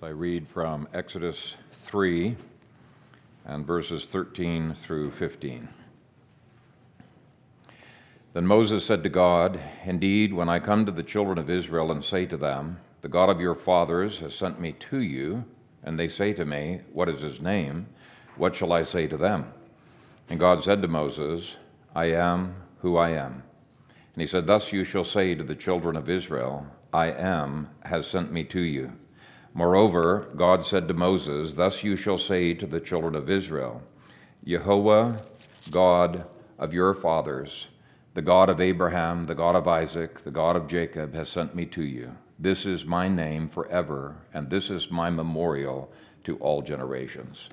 So I read from Exodus 3 and verses 13 through 15. Then Moses said to God, Indeed, when I come to the children of Israel and say to them, The God of your fathers has sent me to you, and they say to me, What is his name? What shall I say to them? And God said to Moses, I am who I am. And he said, Thus you shall say to the children of Israel, I am has sent me to you. Moreover, God said to Moses, Thus you shall say to the children of Israel, Jehovah, God of your fathers, the God of Abraham, the God of Isaac, the God of Jacob, has sent me to you. This is my name forever, and this is my memorial to all generations.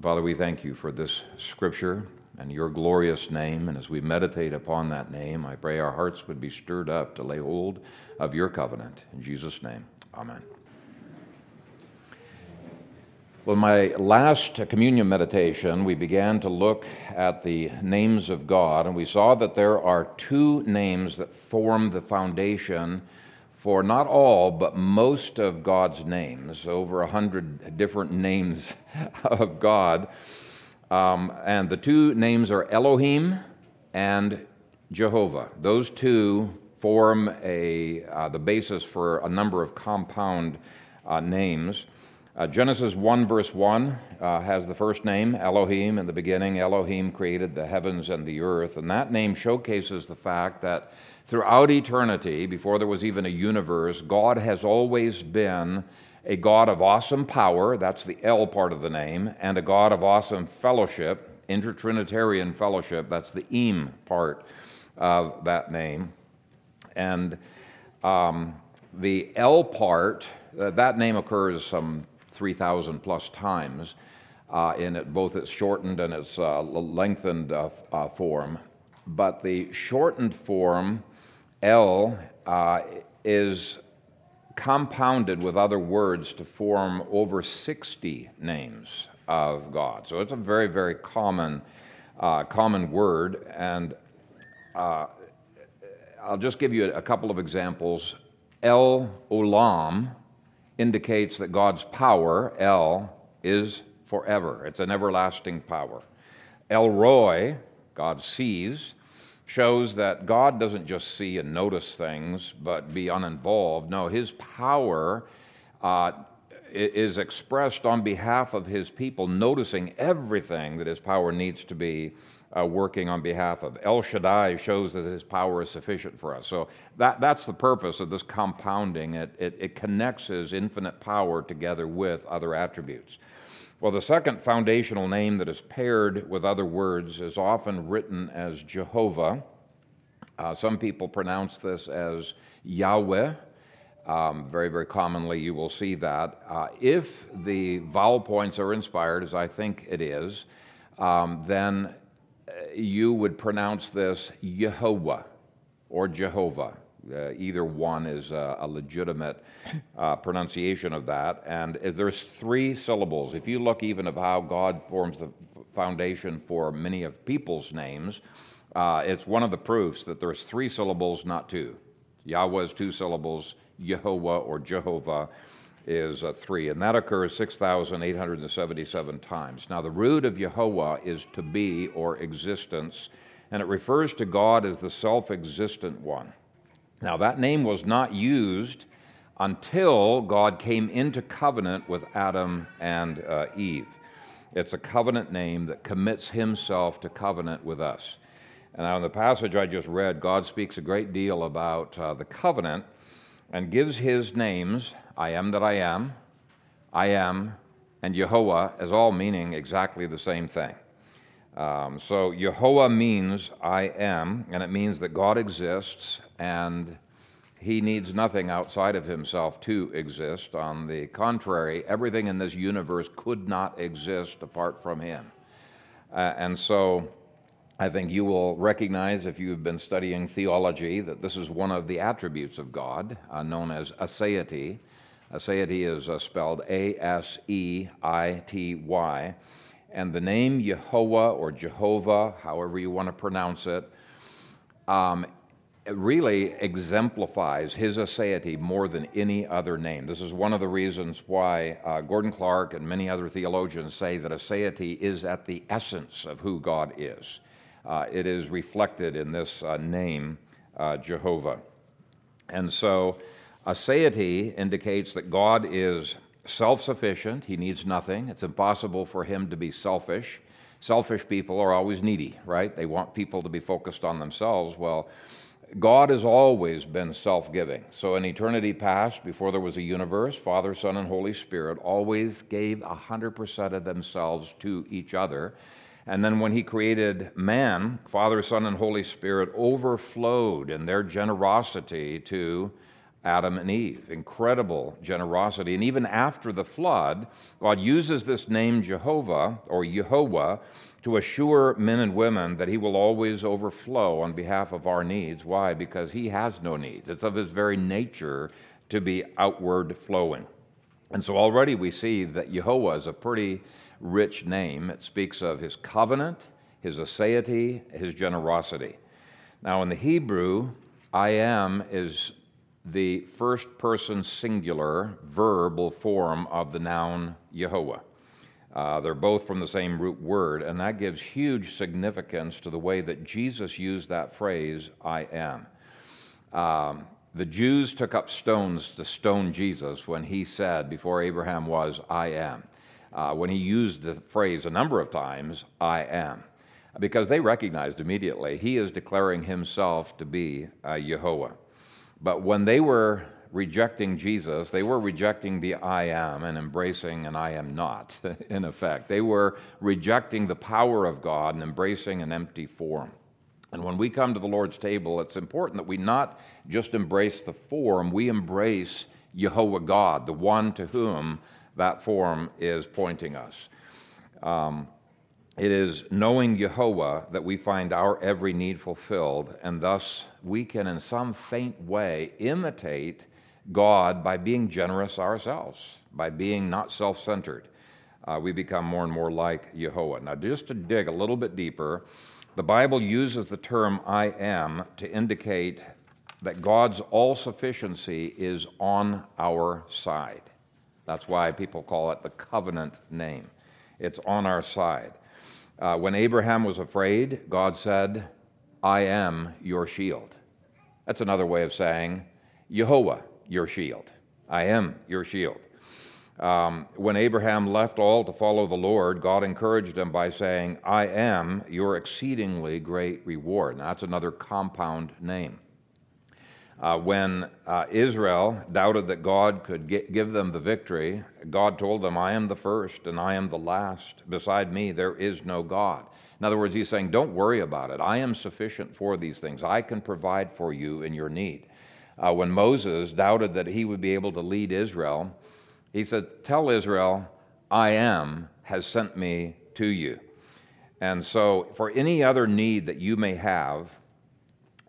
Father, we thank you for this scripture and your glorious name. And as we meditate upon that name, I pray our hearts would be stirred up to lay hold of your covenant. In Jesus' name, amen. Well, my last communion meditation, we began to look at the names of God, and we saw that there are two names that form the foundation for not all, but most of God's names, over a hundred different names of God. Um, and the two names are Elohim and Jehovah. Those two form a, uh, the basis for a number of compound uh, names. Uh, Genesis 1, verse 1 uh, has the first name, Elohim. In the beginning, Elohim created the heavens and the earth. And that name showcases the fact that throughout eternity, before there was even a universe, God has always been a God of awesome power. That's the El part of the name. And a God of awesome fellowship, intertrinitarian fellowship. That's the Im part of that name. And um, the El part, uh, that name occurs some 3,000 plus times uh, in it, both its shortened and its uh, lengthened uh, uh, form. But the shortened form, El, uh, is compounded with other words to form over 60 names of God. So it's a very, very common, common word. And I'll just give you a couple of examples. El Olam indicates that God's power, El, is forever. It's an everlasting power. El Roi, God sees, shows that God doesn't just see and notice things but be uninvolved. No, his power uh, is expressed on behalf of his people, noticing everything that his power needs to be uh, working on behalf of. El Shaddai shows that his power is sufficient for us. So that, that's the purpose of this compounding. It, it, it connects his infinite power together with other attributes. Well, the second foundational name that is paired with other words is often written as Jehovah. Uh, some people pronounce this as Yahweh. Um, very, very commonly, you will see that. Uh, if the vowel points are inspired, as I think it is, um, then you would pronounce this Yehovah or Jehovah. Uh, either one is a, a legitimate uh, pronunciation of that. And there's three syllables. If you look even of how God forms the foundation for many of people's names, uh, it's one of the proofs that there's three syllables, not two. Yahweh is two syllables, Yehovah or Jehovah is uh, three, and that occurs 6,877 times. Now, the root of Yahweh is to be or existence, and it refers to God as the self existent one. Now, that name was not used until God came into covenant with Adam and uh, Eve. It's a covenant name that commits himself to covenant with us. And now, in the passage I just read, God speaks a great deal about uh, the covenant and gives his names I am that I am, I am, and Yehovah as all meaning exactly the same thing. Um, so Yehovah means I am, and it means that God exists and he needs nothing outside of himself to exist. On the contrary, everything in this universe could not exist apart from him. Uh, and so I think you will recognize, if you've been studying theology, that this is one of the attributes of God, uh, known as aseity. Aseity is uh, spelled A S E I T Y. And the name Yehovah or Jehovah, however you want to pronounce it, um, really exemplifies his aseity more than any other name. This is one of the reasons why uh, Gordon Clark and many other theologians say that aseity is at the essence of who God is. Uh, it is reflected in this uh, name, uh, Jehovah. And so, aseity indicates that God is self sufficient, he needs nothing. It's impossible for him to be selfish. Selfish people are always needy, right? They want people to be focused on themselves. Well, God has always been self giving. So, in eternity past, before there was a universe, Father, Son, and Holy Spirit always gave 100% of themselves to each other. And then when He created man, Father, Son, and Holy Spirit overflowed in their generosity to Adam and Eve. Incredible generosity. And even after the flood, God uses this name Jehovah or Yehovah to assure men and women that he will always overflow on behalf of our needs. Why? Because he has no needs. It's of his very nature to be outward flowing. And so already we see that Yehovah is a pretty rich name. It speaks of his covenant, his aseity, his generosity. Now, in the Hebrew, I am is the first person singular verbal form of the noun Yehovah. Uh, they're both from the same root word, and that gives huge significance to the way that Jesus used that phrase, I am. Um, the Jews took up stones to stone Jesus when he said, before Abraham was, I am. Uh, when he used the phrase a number of times, I am, because they recognized immediately he is declaring himself to be uh, Yehovah. But when they were rejecting Jesus, they were rejecting the I am and embracing an I am not, in effect. They were rejecting the power of God and embracing an empty form. And when we come to the Lord's table, it's important that we not just embrace the form, we embrace Jehovah God, the one to whom that form is pointing us. Um, it is knowing Jehovah that we find our every need fulfilled, and thus we can, in some faint way, imitate God by being generous ourselves, by being not self centered. Uh, we become more and more like Jehovah. Now, just to dig a little bit deeper, the Bible uses the term I am to indicate that God's all sufficiency is on our side. That's why people call it the covenant name. It's on our side. Uh, when Abraham was afraid, God said, I am your shield. That's another way of saying, Jehovah your shield. I am your shield. Um, when Abraham left all to follow the Lord, God encouraged him by saying, I am your exceedingly great reward. Now, that's another compound name. Uh, when uh, Israel doubted that God could get, give them the victory, God told them, I am the first and I am the last. Beside me, there is no God. In other words, he's saying, Don't worry about it. I am sufficient for these things. I can provide for you in your need uh, when Moses doubted that he would be able to lead Israel, he said, Tell Israel, I am has sent me to you. And so, for any other need that you may have,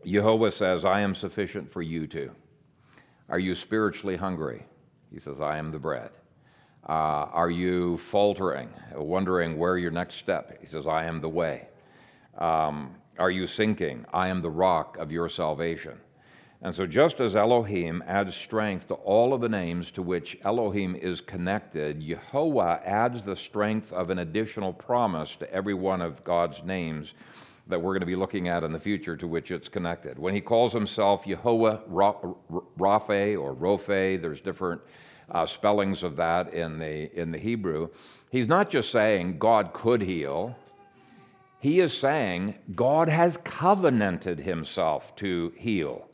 Jehovah says, I am sufficient for you too. Are you spiritually hungry? He says, I am the bread. Uh, are you faltering, wondering where your next step? He says, I am the way. Um, are you sinking? I am the rock of your salvation. And so, just as Elohim adds strength to all of the names to which Elohim is connected, Jehovah adds the strength of an additional promise to every one of God's names that we're going to be looking at in the future to which it's connected. When he calls himself Jehovah Rapha or Rophe, there's different uh, spellings of that in the, in the Hebrew. He's not just saying God could heal, he is saying God has covenanted himself to heal.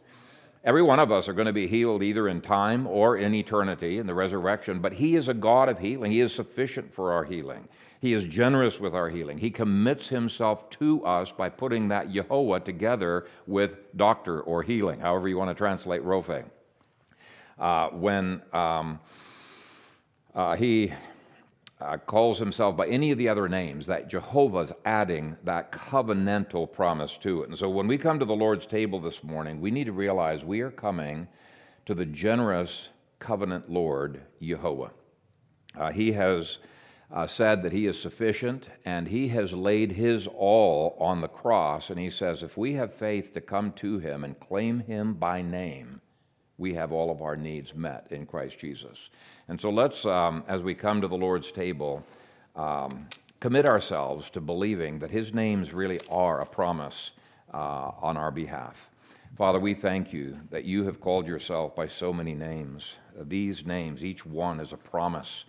Every one of us are going to be healed either in time or in eternity in the resurrection, but He is a God of healing. He is sufficient for our healing. He is generous with our healing. He commits Himself to us by putting that Yehovah together with doctor or healing, however you want to translate Rophe. Uh, when um, uh, He uh, calls himself by any of the other names, that Jehovah's adding that covenantal promise to it. And so when we come to the Lord's table this morning, we need to realize we are coming to the generous covenant Lord, Jehovah. Uh, he has uh, said that he is sufficient and he has laid his all on the cross. And he says, if we have faith to come to him and claim him by name, we have all of our needs met in Christ Jesus. And so let's, um, as we come to the Lord's table, um, commit ourselves to believing that his names really are a promise uh, on our behalf. Father, we thank you that you have called yourself by so many names. These names, each one is a promise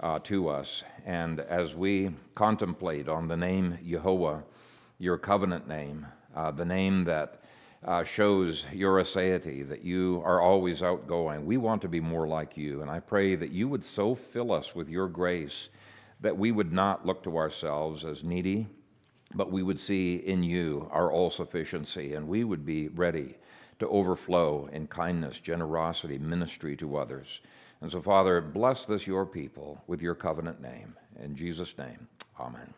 uh, to us. And as we contemplate on the name Jehovah, your covenant name, uh, the name that uh, shows your aseity, that you are always outgoing, we want to be more like you. And I pray that you would so fill us with your grace that we would not look to ourselves as needy, but we would see in you our all sufficiency, and we would be ready to overflow in kindness, generosity, ministry to others. And so, Father, bless this your people with your covenant name. In Jesus' name, amen.